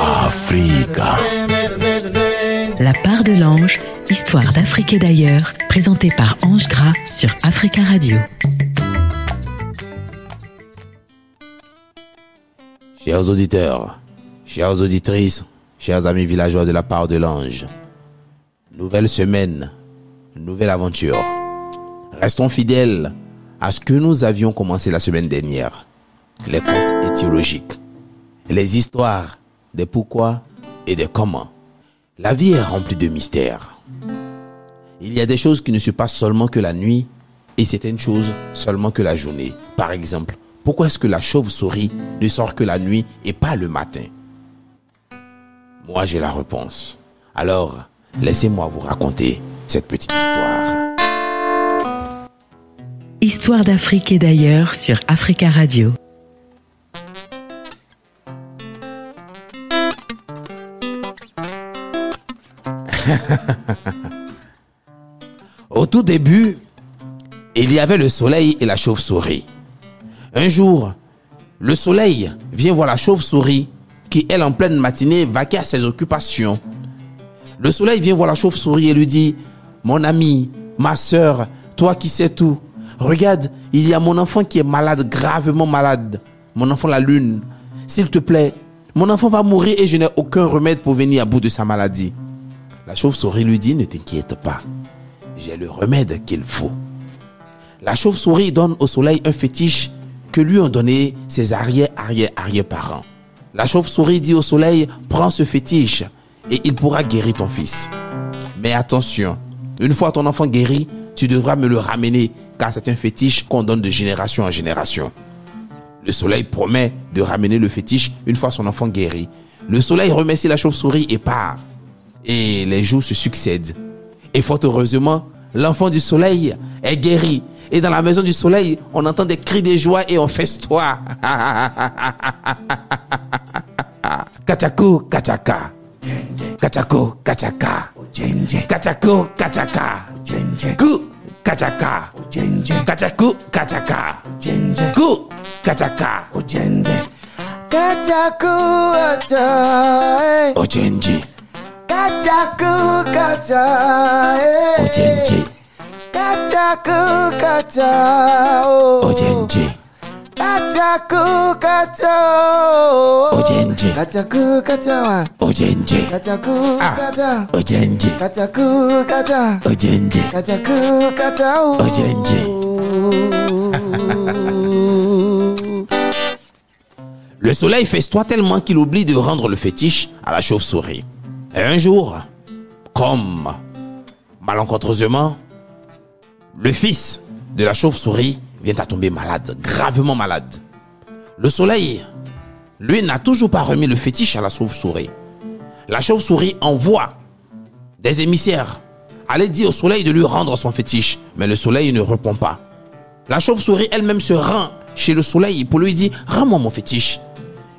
Africa. La part de l'ange, histoire d'Afrique et d'ailleurs, présentée par Ange Gras sur Africa Radio. Chers auditeurs, chères auditrices, chers amis villageois de la part de l'ange, nouvelle semaine, nouvelle aventure. Restons fidèles à ce que nous avions commencé la semaine dernière. Les contes étiologiques, les histoires des pourquoi et des comment. La vie est remplie de mystères. Il y a des choses qui ne se passent seulement que la nuit et certaines choses seulement que la journée. Par exemple, pourquoi est-ce que la chauve-souris ne sort que la nuit et pas le matin? Moi, j'ai la réponse. Alors, laissez-moi vous raconter cette petite histoire. Histoire d'Afrique et d'ailleurs sur Africa Radio. Au tout début, il y avait le soleil et la chauve-souris. Un jour, le soleil vient voir la chauve-souris qui, elle, en pleine matinée, vaquait à ses occupations. Le soleil vient voir la chauve-souris et lui dit, Mon ami, ma soeur, toi qui sais tout, regarde, il y a mon enfant qui est malade, gravement malade. Mon enfant la lune. S'il te plaît, mon enfant va mourir et je n'ai aucun remède pour venir à bout de sa maladie. La chauve-souris lui dit, ne t'inquiète pas, j'ai le remède qu'il faut. La chauve-souris donne au soleil un fétiche que lui ont donné ses arrière-arrière-arrière-parents. La chauve-souris dit au soleil, prends ce fétiche et il pourra guérir ton fils. Mais attention, une fois ton enfant guéri, tu devras me le ramener car c'est un fétiche qu'on donne de génération en génération. Le soleil promet de ramener le fétiche une fois son enfant guéri. Le soleil remercie la chauve-souris et part. Et les jours se succèdent. Et fort heureusement, l'enfant du soleil est guéri. Et dans la maison du soleil, on entend des cris de joie et on festoie. Kachako, kachaka. Kachako, kachaka. Kachako, kachaka. Ku, kachaka. Kachaku, kachaka. Ku, kachaka. Kachaku eh. Ojenji, Kachaku kata eh. ojenji, Kachaku kata oh. ojenji, Kachaku kata oh. ojenji, Kachaku kata Kachaku Ah. kata ojenji, Kachaku kata ojenji. Kachaku kata oh. Le soleil festoie tellement qu'il oublie de rendre le fétiche à la chauve-souris. Et un jour, comme malencontreusement, le fils de la chauve-souris vient à tomber malade, gravement malade. Le soleil, lui, n'a toujours pas remis le fétiche à la chauve-souris. La chauve-souris envoie des émissaires aller dire au soleil de lui rendre son fétiche, mais le soleil ne répond pas. La chauve-souris elle-même se rend chez le soleil pour lui dire Rends-moi mon fétiche.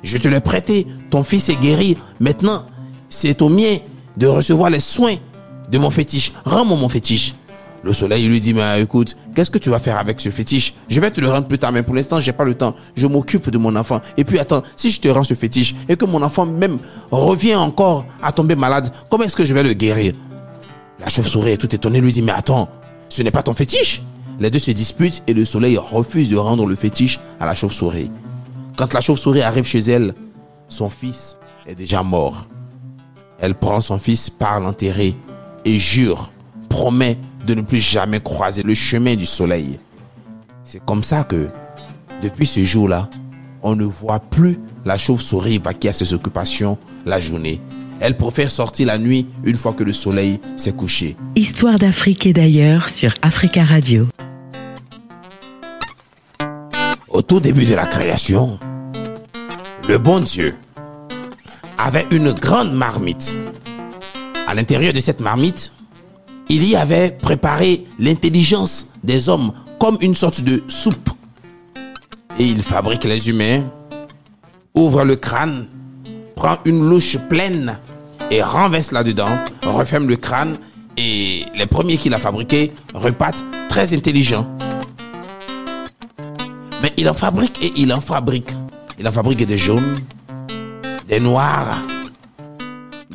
Je te l'ai prêté, ton fils est guéri. Maintenant, c'est au mien de recevoir les soins de mon fétiche. Rends-moi mon fétiche. Le soleil lui dit Mais écoute, qu'est-ce que tu vas faire avec ce fétiche? Je vais te le rendre plus tard, mais pour l'instant, j'ai pas le temps. Je m'occupe de mon enfant. Et puis attends, si je te rends ce fétiche et que mon enfant même revient encore à tomber malade, comment est-ce que je vais le guérir? La chauve-souris est tout étonnée, lui dit Mais attends, ce n'est pas ton fétiche? Les deux se disputent et le soleil refuse de rendre le fétiche à la chauve-souris. Quand la chauve-souris arrive chez elle, son fils est déjà mort. Elle prend son fils, part l'enterrer et jure, promet de ne plus jamais croiser le chemin du soleil. C'est comme ça que, depuis ce jour-là, on ne voit plus la chauve-souris vaquer à ses occupations la journée. Elle préfère sortir la nuit une fois que le soleil s'est couché. Histoire d'Afrique et d'ailleurs sur Africa Radio. Au tout début de la création, le bon Dieu avait une grande marmite. À l'intérieur de cette marmite, il y avait préparé l'intelligence des hommes comme une sorte de soupe. Et il fabrique les humains, ouvre le crâne, prend une louche pleine et renverse là-dedans, referme le crâne et les premiers qu'il a fabriqués repartent très intelligents. Mais il en fabrique et il en fabrique. Il en fabrique des jaunes, des noirs,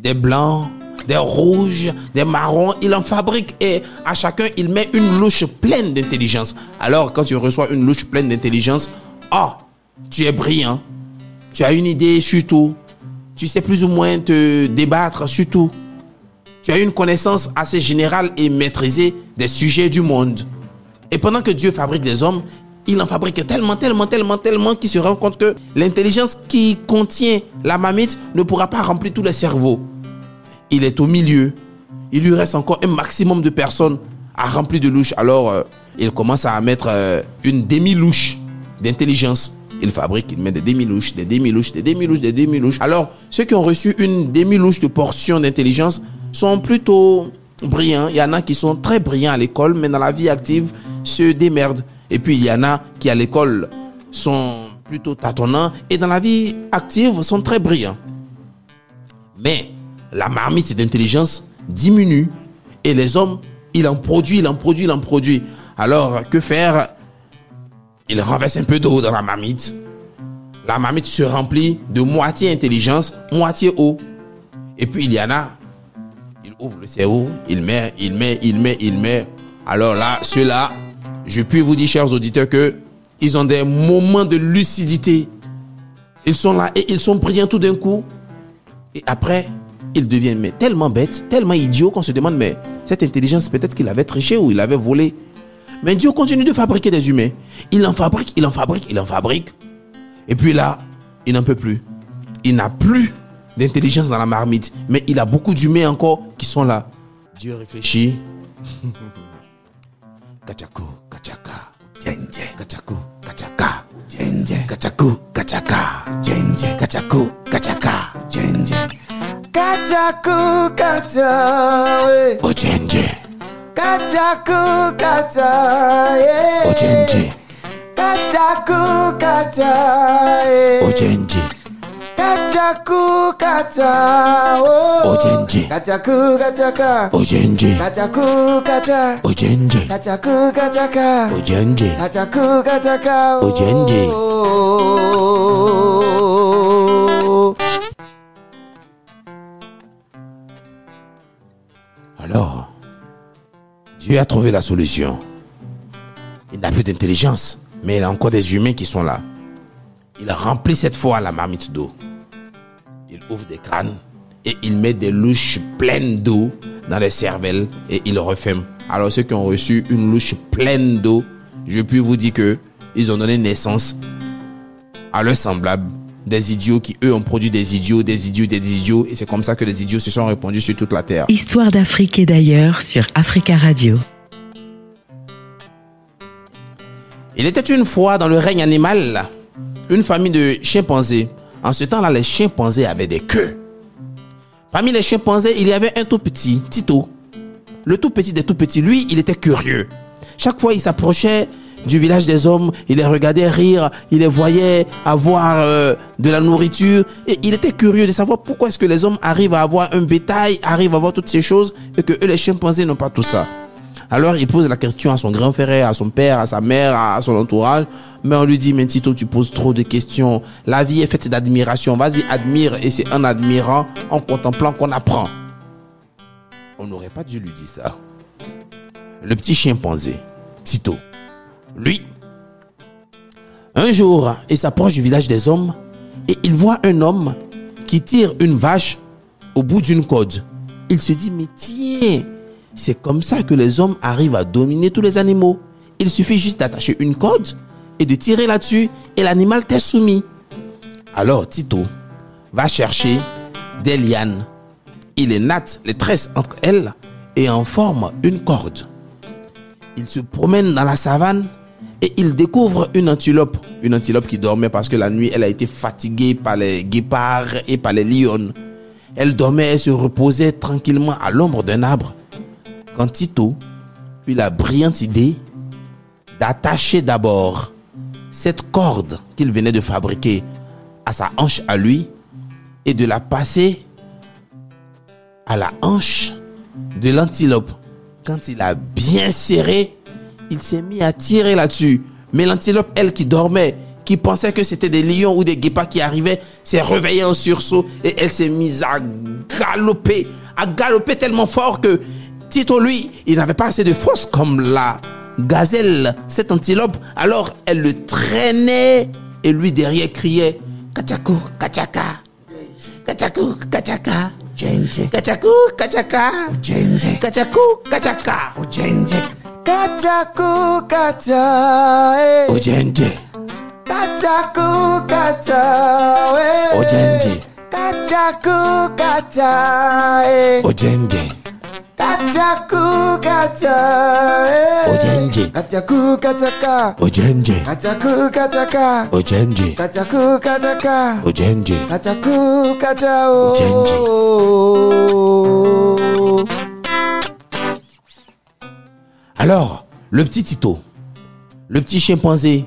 des blancs, des rouges, des marrons. Il en fabrique et à chacun, il met une louche pleine d'intelligence. Alors, quand tu reçois une louche pleine d'intelligence, oh, tu es brillant. Tu as une idée sur tout. Tu sais plus ou moins te débattre sur tout. Tu as une connaissance assez générale et maîtrisée des sujets du monde. Et pendant que Dieu fabrique des hommes, il en fabrique tellement, tellement, tellement, tellement qu'il se rend compte que l'intelligence qui contient la mamite ne pourra pas remplir tous les cerveaux. Il est au milieu. Il lui reste encore un maximum de personnes à remplir de louches. Alors, euh, il commence à mettre euh, une demi-louche d'intelligence. Il fabrique, il met des demi-louches, des demi-louches, des demi-louches, des demi-louches. Alors, ceux qui ont reçu une demi-louche de portion d'intelligence sont plutôt brillants. Il y en a qui sont très brillants à l'école, mais dans la vie active, se démerdent. Et puis, il y en a qui à l'école sont plutôt tâtonnants et dans la vie active sont très brillants. Mais la marmite d'intelligence diminue et les hommes, il en produit, il en produit, il en produit. Alors, que faire? Il renverse un peu d'eau dans la marmite. La marmite se remplit de moitié intelligence, moitié eau. Et puis, il y en a, il ouvre le cerveau, il met, il met, il met, il met. Alors là, ceux-là, je puis vous dire, chers auditeurs, que ils ont des moments de lucidité. Ils sont là et ils sont brillants tout d'un coup. Et après, ils deviennent tellement bêtes, tellement idiots qu'on se demande, mais cette intelligence, peut-être qu'il avait triché ou il avait volé. Mais Dieu continue de fabriquer des humains. Il en fabrique, il en fabrique, il en fabrique. Et puis là, il n'en peut plus. Il n'a plus d'intelligence dans la marmite, mais il a beaucoup d'humains encore qui sont là. Dieu réfléchit. Kachako, kachaka, djenje, kachako, kachaka, djenje, kachako, kachaka, djenje, kachako, kachaka, djenje, Kataku kata, we. ojenje, Kataku kata, yeah. ojenje, Kataku kata, yeah. ojenje, Kataku kata, oh. ojenje, Kataku kataka. ojenje, Kataku kata. ojenje, Kataku kataka. ojenje. Kataku kataka. oh. Ojenje. Alors, Dieu a trouvé la solution. Il n'a plus d'intelligence, mais il a encore des humains qui sont là. Il remplit cette fois la marmite d'eau. Il ouvre des crânes et il met des louches pleines d'eau dans les cervelles et il referme. Alors ceux qui ont reçu une louche pleine d'eau, je puis vous dire que ils ont donné naissance à leurs semblables, des idiots qui eux ont produit des idiots, des idiots, des idiots et c'est comme ça que les idiots se sont répandus sur toute la terre. Histoire d'Afrique et d'ailleurs sur Africa Radio. Il était une fois dans le règne animal une famille de chimpanzés. En ce temps-là, les chimpanzés avaient des queues. Parmi les chimpanzés, il y avait un tout petit, Tito. Le tout petit des tout petits, lui, il était curieux. Chaque fois, il s'approchait du village des hommes, il les regardait rire, il les voyait avoir euh, de la nourriture et il était curieux de savoir pourquoi est-ce que les hommes arrivent à avoir un bétail, arrivent à avoir toutes ces choses et que eux, les chimpanzés, n'ont pas tout ça. Alors il pose la question à son grand frère, à son père, à sa mère, à son entourage. Mais on lui dit, mais Tito, tu poses trop de questions. La vie est faite d'admiration. Vas-y, admire. Et c'est en admirant, en contemplant qu'on apprend. On n'aurait pas dû lui dire ça. Le petit chimpanzé, Tito, lui, un jour, il s'approche du village des hommes et il voit un homme qui tire une vache au bout d'une corde. Il se dit, mais tiens, c'est comme ça que les hommes arrivent à dominer tous les animaux. Il suffit juste d'attacher une corde et de tirer là-dessus et l'animal t'est soumis. Alors Tito va chercher des lianes. Il les natte, les tresse entre elles et en forme une corde. Il se promène dans la savane et il découvre une antilope. Une antilope qui dormait parce que la nuit, elle a été fatiguée par les guépards et par les lions. Elle dormait et se reposait tranquillement à l'ombre d'un arbre. Quand Tito eut la brillante idée d'attacher d'abord cette corde qu'il venait de fabriquer à sa hanche à lui et de la passer à la hanche de l'antilope. Quand il a bien serré, il s'est mis à tirer là-dessus. Mais l'antilope, elle qui dormait, qui pensait que c'était des lions ou des guépards qui arrivaient, s'est réveillée en sursaut et elle s'est mise à galoper, à galoper tellement fort que Tito, lui, il n'avait pas assez de force comme la gazelle, cette antilope. Alors elle le traînait et lui derrière criait Kachaku, Kachaka, Kachaku, Kachaka. Kachaku, Kachaka, Kachaku, Kachaka, Kachaku kacha, eh. Ojenje, Kachaku kacha, eh. Ojenje, Kachaku kacha, eh. Ojenje, Eh. Ojenje. Ojenje. Ojenje. Ojenje. Oh. Alors, le petit Tito, le petit chimpanzé,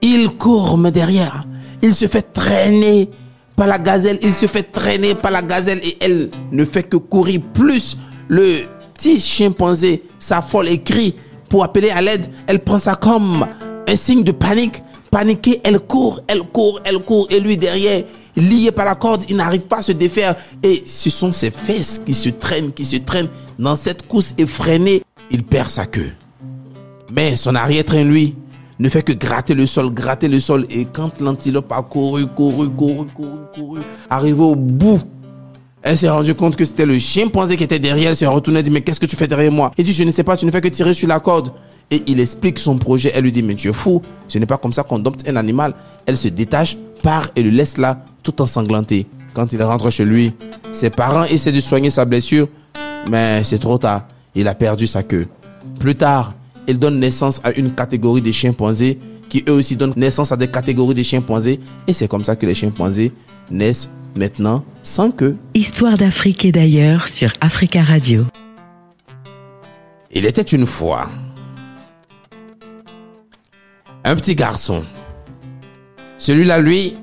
il court mais derrière. Il se fait traîner par la gazelle. Il se fait traîner par la gazelle et elle ne fait que courir plus. Le petit chimpanzé s'affole et crie pour appeler à l'aide. Elle prend ça comme un signe de panique. Paniquée, elle court, elle court, elle court et lui derrière, lié par la corde, il n'arrive pas à se défaire. Et ce sont ses fesses qui se traînent, qui se traînent dans cette course effrénée. Il perd sa queue. Mais son arrière-train, lui, ne fait que gratter le sol, gratter le sol. Et quand l'antilope a couru, couru, couru, couru, couru, arrivé au bout, elle s'est rendue compte que c'était le chimpanzé qui était derrière. Elle s'est retournée et dit, mais qu'est-ce que tu fais derrière moi? Il dit, je ne sais pas, tu ne fais que tirer sur la corde. Et il explique son projet. Elle lui dit, mais tu es fou. Ce n'est pas comme ça qu'on dompte un animal. Elle se détache, part et le laisse là, tout ensanglanté. Quand il rentre chez lui, ses parents essaient de soigner sa blessure, mais c'est trop tard. Il a perdu sa queue. Plus tard, il donne naissance à une catégorie de chimpanzés qui eux aussi donnent naissance à des catégories de chimpanzés. Et c'est comme ça que les chimpanzés naissent maintenant sans queue. Histoire d'Afrique et d'ailleurs sur Africa Radio. Il était une fois un petit garçon. Celui-là, lui,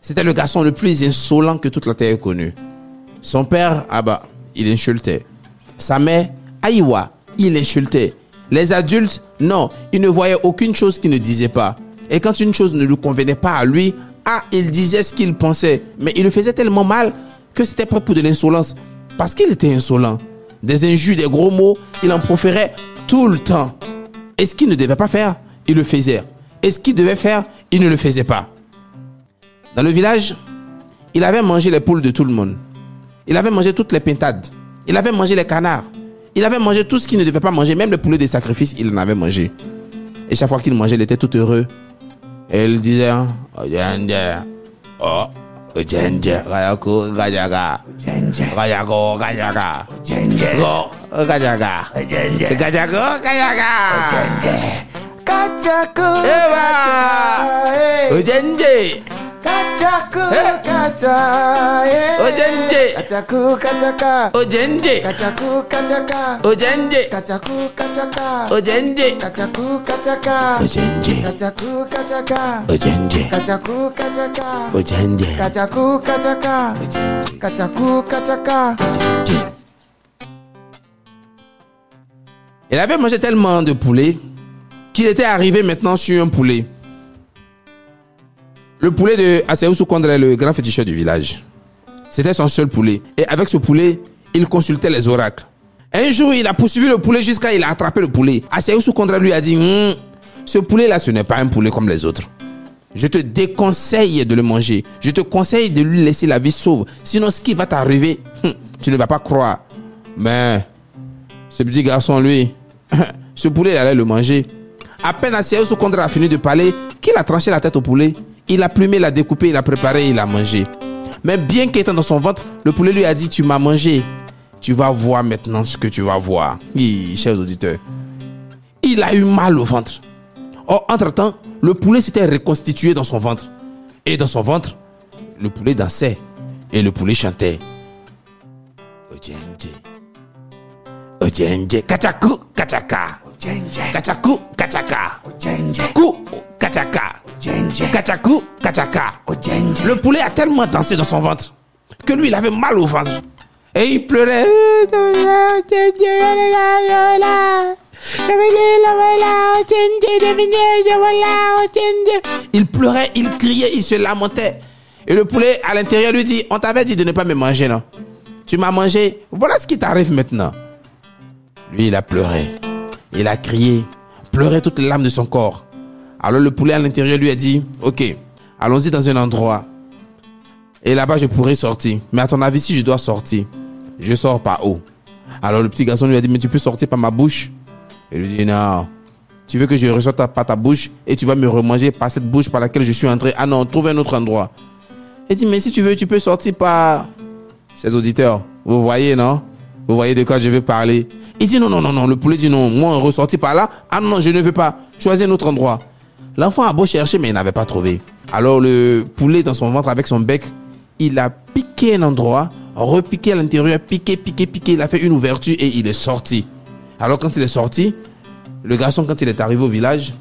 c'était le garçon le plus insolent que toute la terre ait connu. Son père, ah bah, il insultait. Sa mère, Aïwa, il insultait. Les adultes, non, ils ne voyaient aucune chose qu'il ne disait pas. Et quand une chose ne lui convenait pas à lui, ah, il disait ce qu'il pensait. Mais il le faisait tellement mal que c'était propre de l'insolence. Parce qu'il était insolent. Des injures, des gros mots, il en proférait tout le temps. Et ce qu'il ne devait pas faire, il le faisait. Et ce qu'il devait faire, il ne le faisait pas. Dans le village, il avait mangé les poules de tout le monde. Il avait mangé toutes les pintades. Il avait mangé les canards. Il avait mangé tout ce qu'il ne devait pas manger, même les poulets des sacrifices, il en avait mangé. Et chaque fois qu'il mangeait, il était tout heureux. LG야 어젠제. 어 어젠제. 그 가야 그 가자가. 어젠제. 가자고 가자가. 어젠제. 고 그 가자가. 그 어젠제. 가자고 가자가. 어젠제. 가자고 에바 어젠제. Kachaku Eh? kacha, eh. Ojende, Kachaku kachaka. Ojende, Kachaku kachaka. Ojende, Kachaku kachaka. Ojende, Kachaku kachaka. Ojende, Kachaku kachaka. Ojende, Kachaku kachaka. Kachaku kachaka. Il avait mangé tellement de poulet qu'il était arrivé maintenant sur un poulet. Le poulet de Aseou Kondre, le grand féticheur du village. C'était son seul poulet. Et avec ce poulet, il consultait les oracles. Un jour, il a poursuivi le poulet jusqu'à il a attrapé le poulet. Aseou Kondre lui a dit Hum, Ce poulet-là, ce n'est pas un poulet comme les autres. Je te déconseille de le manger. Je te conseille de lui laisser la vie sauve. Sinon, ce qui va t'arriver, hum, tu ne vas pas croire. Mais ce petit garçon, lui, ce poulet, il allait le manger. À peine Asiaou Kondra a fini de parler, qu'il a tranché la tête au poulet. Il a plumé, il a découpé, il a préparé, il a mangé. Mais bien qu'étant dans son ventre, le poulet lui a dit, tu m'as mangé. Tu vas voir maintenant ce que tu vas voir. Oui, chers auditeurs. Il a eu mal au ventre. Or, entre-temps, le poulet s'était reconstitué dans son ventre. Et dans son ventre, le poulet dansait. Et le poulet chantait. Ojenje. Ojenje. Kachaku, kachaka. Kachaku, kachaka. Kou, kachaka. Kachaku, kachaka. Le poulet a tellement dansé dans son ventre que lui, il avait mal au ventre. Et il pleurait. Il pleurait, il criait, il se lamentait. Et le poulet à l'intérieur lui dit, on t'avait dit de ne pas me manger, non? Tu m'as mangé, voilà ce qui t'arrive maintenant. Lui, il a pleuré. Il a crié, pleuré toutes les larmes de son corps. Alors le poulet à l'intérieur lui a dit, ok, allons-y dans un endroit. Et là-bas, je pourrais sortir. Mais à ton avis, si je dois sortir, je sors par où Alors le petit garçon lui a dit, mais tu peux sortir par ma bouche Il lui dit, non. Tu veux que je ressorte par ta bouche et tu vas me remanger par cette bouche par laquelle je suis entré. Ah non, trouve un autre endroit. Il dit, mais si tu veux, tu peux sortir par... Chers auditeurs, vous voyez, non? Vous voyez de quoi je veux parler? Il dit, non, non, non, non. Le poulet dit, non, moi, on ressortit par là. Ah non, je ne veux pas. Choisis un autre endroit. L'enfant a beau chercher, mais il n'avait pas trouvé. Alors le poulet dans son ventre avec son bec, il a piqué un endroit, repiqué à l'intérieur, piqué, piqué, piqué. Il a fait une ouverture et il est sorti. Alors quand il est sorti, le garçon, quand il est arrivé au village,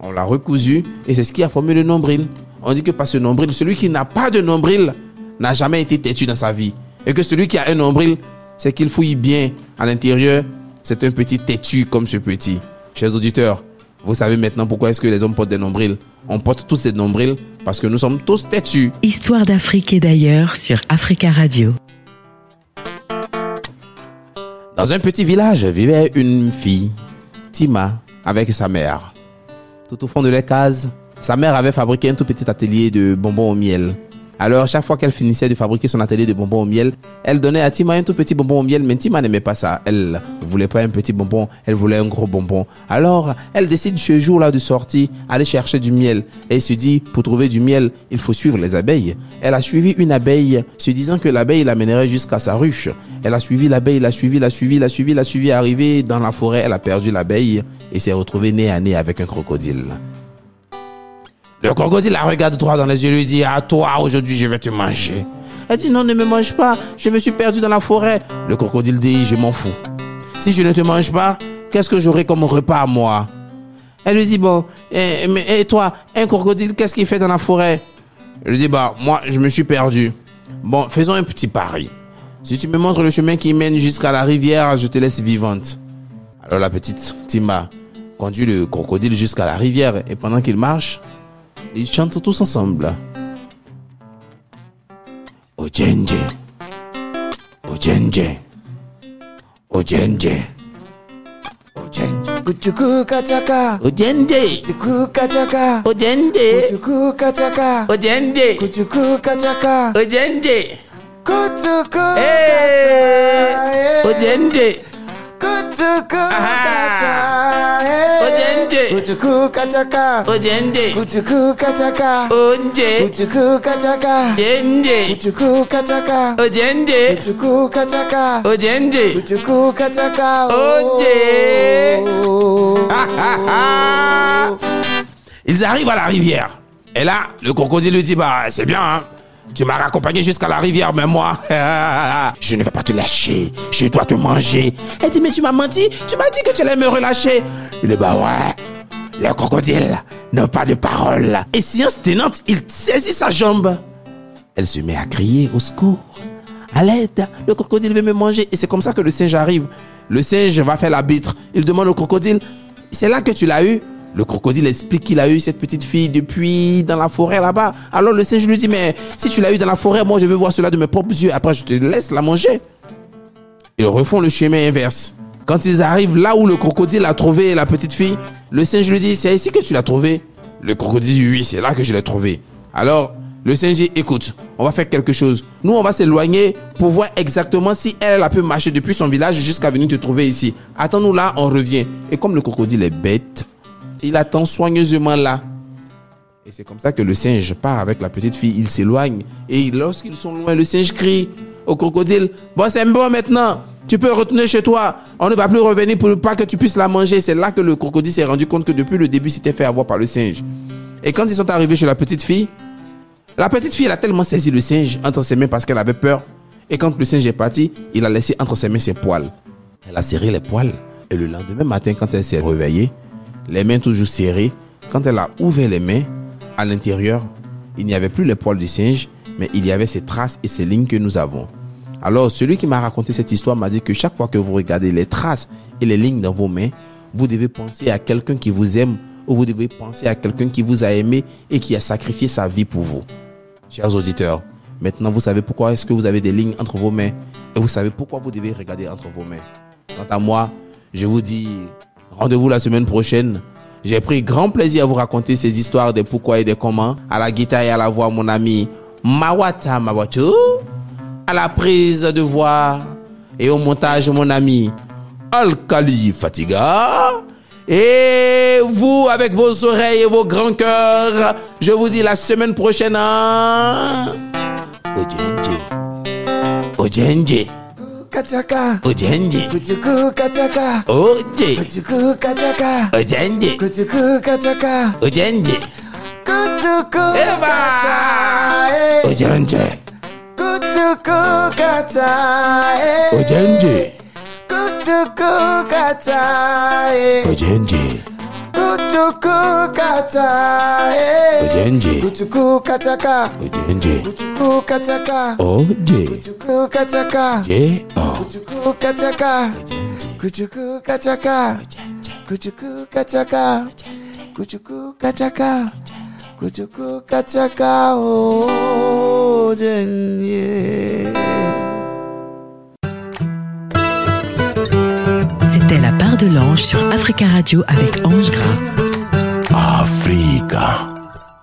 on l'a recousu et c'est ce qui a formé le nombril. On dit que par ce nombril, celui qui n'a pas de nombril n'a jamais été têtu dans sa vie. Et que celui qui a un nombril, c'est qu'il fouille bien à l'intérieur. C'est un petit têtu comme ce petit. Chers auditeurs, vous savez maintenant pourquoi est-ce que les hommes portent des nombrils. On porte tous des nombrils parce que nous sommes tous têtus. Histoire d'Afrique et d'ailleurs sur Africa Radio. Dans un petit village vivait une fille, Tima, avec sa mère. Tout au fond de la case, sa mère avait fabriqué un tout petit atelier de bonbons au miel. Alors, chaque fois qu'elle finissait de fabriquer son atelier de bonbons au miel, elle donnait à Tima un tout petit bonbon au miel, mais Tima n'aimait pas ça. Elle voulait pas un petit bonbon, elle voulait un gros bonbon. Alors, elle décide ce jour-là de sortir, aller chercher du miel. Et se dit, pour trouver du miel, il faut suivre les abeilles. Elle a suivi une abeille, se disant que l'abeille l'amènerait jusqu'à sa ruche. Elle a suivi l'abeille, l'a suivi, l'a suivi, l'a suivi, l'a suivi. Arrivée dans la forêt, elle a perdu l'abeille et s'est retrouvée nez à nez avec un crocodile. Le crocodile la regarde droit dans les yeux et lui dit À toi, aujourd'hui, je vais te manger. Elle dit Non, ne me mange pas, je me suis perdu dans la forêt. Le crocodile dit Je m'en fous. Si je ne te mange pas, qu'est-ce que j'aurai comme repas à moi? Elle lui dit Bon, et, mais, et toi, un crocodile, qu'est-ce qu'il fait dans la forêt? Elle lui dit Bah, moi, je me suis perdu. Bon, faisons un petit pari. Si tu me montres le chemin qui mène jusqu'à la rivière, je te laisse vivante. Alors la petite Tima conduit le crocodile jusqu'à la rivière et pendant qu'il marche, ils chantent tous ensemble. Ojenje. Ojenje. Ojenje. Ojenje. Kuchuku kataka. Ojenje. Kuchuku kataka. Ojenje. Kuchuku kataka. Ojenje. Kataka. Kataka. Onje. Kataka. Kataka. Kataka. Kataka. Ils arrivent à la rivière. Et là, le crocodile lui dit, bah, c'est bien, hein. Tu m'as raccompagné jusqu'à la rivière, mais moi, je ne vais pas te lâcher. Je dois te manger. Elle dit, mais tu m'as menti. Tu m'as dit que tu allais me relâcher. Il dit, bah ouais. Le crocodile n'a pas de parole. Et science tenante, il saisit sa jambe. Elle se met à crier au secours. À l'aide, le crocodile veut me manger. Et c'est comme ça que le singe arrive. Le singe va faire l'arbitre. Il demande au crocodile, c'est là que tu l'as eu? Le crocodile explique qu'il a eu cette petite fille depuis dans la forêt là-bas. Alors le singe lui dit, mais si tu l'as eu dans la forêt, moi je veux voir cela de mes propres yeux. Après, je te laisse la manger. Ils refont le chemin inverse. Quand ils arrivent là où le crocodile a trouvé la petite fille, le singe lui dit, c'est ici que tu l'as trouvée Le crocodile dit, oui, c'est là que je l'ai trouvée. Alors, le singe dit, écoute, on va faire quelque chose. Nous, on va s'éloigner pour voir exactement si elle, elle a pu marcher depuis son village jusqu'à venir te trouver ici. Attends-nous là, on revient. Et comme le crocodile est bête, il attend soigneusement là. Et c'est comme ça que le singe part avec la petite fille. Il s'éloigne. Et lorsqu'ils sont loin, le singe crie au crocodile, bon, c'est bon maintenant. Tu peux retourner chez toi. On ne va plus revenir pour pas que tu puisses la manger. C'est là que le crocodile s'est rendu compte que depuis le début, s'était fait avoir par le singe. Et quand ils sont arrivés chez la petite fille, la petite fille, a tellement saisi le singe entre ses mains parce qu'elle avait peur. Et quand le singe est parti, il a laissé entre ses mains ses poils. Elle a serré les poils. Et le lendemain matin, quand elle s'est réveillée, les mains toujours serrées, quand elle a ouvert les mains, à l'intérieur, il n'y avait plus les poils du singe, mais il y avait ces traces et ces lignes que nous avons. Alors, celui qui m'a raconté cette histoire m'a dit que chaque fois que vous regardez les traces et les lignes dans vos mains, vous devez penser à quelqu'un qui vous aime ou vous devez penser à quelqu'un qui vous a aimé et qui a sacrifié sa vie pour vous. Chers auditeurs, maintenant vous savez pourquoi est-ce que vous avez des lignes entre vos mains et vous savez pourquoi vous devez regarder entre vos mains. Quant à moi, je vous dis rendez-vous la semaine prochaine. J'ai pris grand plaisir à vous raconter ces histoires des pourquoi et des comment. À la guitare et à la voix, mon ami Mawata Mawatu. À la prise de voix et au montage, mon ami Alkali Fatiga. Et vous, avec vos oreilles et vos grands cœurs, je vous dis la semaine prochaine. Hein? Ojenje. Kataka. Ojenje. Kutuku kataka. Oje. Kutuku kataka. Ojenje. Kutuku kataka. Ojenje. Kutuku Eva. kata. eh. Ojenje. Kutuku kata. eh. Ojenje. Kutuku kata. eh. Ojenje. Kutuku kata. eh. Ojenje. Kutuku kataka. Ojenje. Kutuku kataka. Oje. Kutuku kataka. Je. O. Kutuku kataka. Ojenje. Kutuku kataka. Ojenje. Kutuku kataka. Kutuku kataka. C'était La part de l'ange sur Africa Radio avec Ange Gras. Africa.